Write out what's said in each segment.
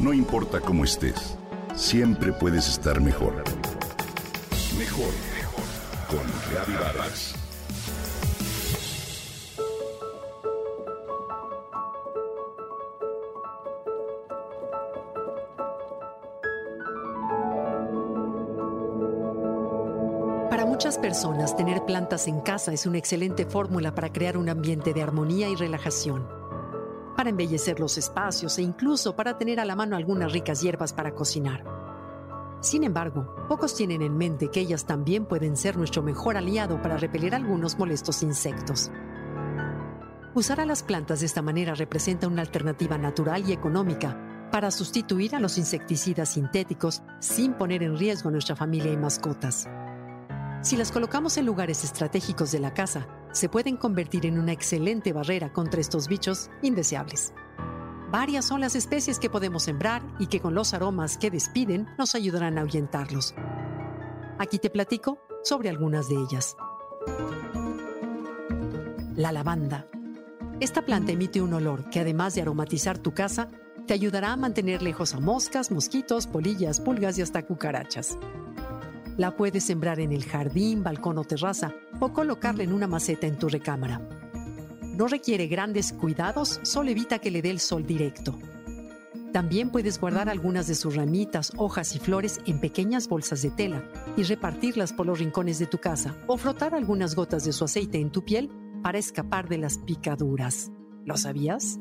No importa cómo estés, siempre puedes estar mejor. Mejor, mejor. Con Reavivadas. Para muchas personas, tener plantas en casa es una excelente fórmula para crear un ambiente de armonía y relajación, para embellecer los espacios e incluso para tener a la mano algunas ricas hierbas para cocinar. Sin embargo, pocos tienen en mente que ellas también pueden ser nuestro mejor aliado para repeler algunos molestos insectos. Usar a las plantas de esta manera representa una alternativa natural y económica para sustituir a los insecticidas sintéticos sin poner en riesgo a nuestra familia y mascotas. Si las colocamos en lugares estratégicos de la casa, se pueden convertir en una excelente barrera contra estos bichos indeseables. Varias son las especies que podemos sembrar y que con los aromas que despiden nos ayudarán a ahuyentarlos. Aquí te platico sobre algunas de ellas. La lavanda. Esta planta emite un olor que además de aromatizar tu casa, te ayudará a mantener lejos a moscas, mosquitos, polillas, pulgas y hasta cucarachas. La puedes sembrar en el jardín, balcón o terraza o colocarla en una maceta en tu recámara. No requiere grandes cuidados, solo evita que le dé el sol directo. También puedes guardar algunas de sus ramitas, hojas y flores en pequeñas bolsas de tela y repartirlas por los rincones de tu casa o frotar algunas gotas de su aceite en tu piel para escapar de las picaduras. ¿Lo sabías?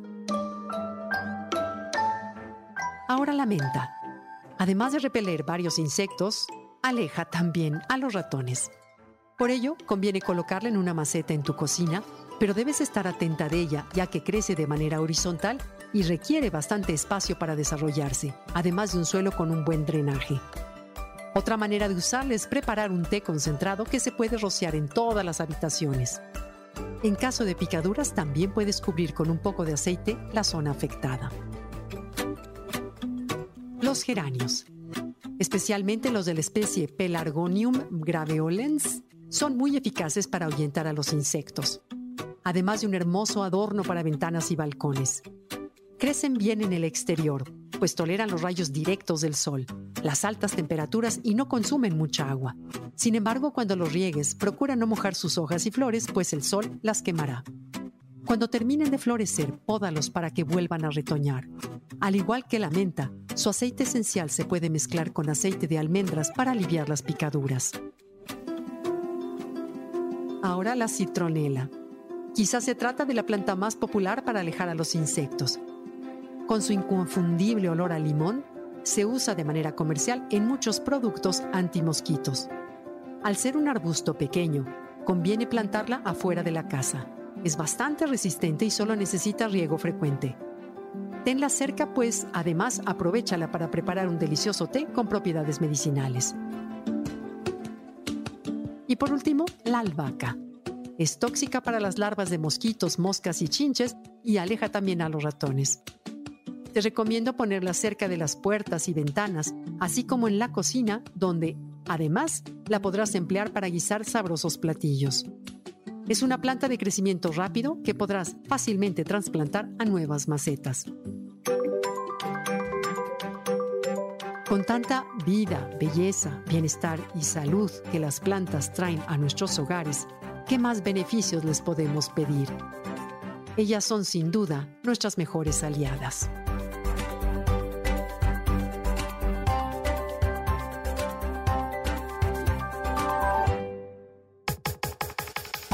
Ahora la menta. Además de repeler varios insectos, aleja también a los ratones. Por ello, conviene colocarla en una maceta en tu cocina, pero debes estar atenta de ella ya que crece de manera horizontal y requiere bastante espacio para desarrollarse, además de un suelo con un buen drenaje. Otra manera de usarla es preparar un té concentrado que se puede rociar en todas las habitaciones. En caso de picaduras también puedes cubrir con un poco de aceite la zona afectada. Los geranios, especialmente los de la especie Pelargonium graveolens, son muy eficaces para ahuyentar a los insectos, además de un hermoso adorno para ventanas y balcones. Crecen bien en el exterior, pues toleran los rayos directos del sol, las altas temperaturas y no consumen mucha agua. Sin embargo, cuando los riegues, procura no mojar sus hojas y flores, pues el sol las quemará. Cuando terminen de florecer, pódalos para que vuelvan a retoñar. Al igual que la menta, su aceite esencial se puede mezclar con aceite de almendras para aliviar las picaduras. Ahora la citronela. Quizás se trata de la planta más popular para alejar a los insectos. Con su inconfundible olor a limón, se usa de manera comercial en muchos productos antimosquitos. Al ser un arbusto pequeño, conviene plantarla afuera de la casa. Es bastante resistente y solo necesita riego frecuente. Tenla cerca, pues además aprovechala para preparar un delicioso té con propiedades medicinales. Y por último, la albahaca. Es tóxica para las larvas de mosquitos, moscas y chinches y aleja también a los ratones. Te recomiendo ponerla cerca de las puertas y ventanas, así como en la cocina, donde, además, la podrás emplear para guisar sabrosos platillos. Es una planta de crecimiento rápido que podrás fácilmente trasplantar a nuevas macetas. Con tanta vida, belleza, bienestar y salud que las plantas traen a nuestros hogares, ¿qué más beneficios les podemos pedir? Ellas son sin duda nuestras mejores aliadas.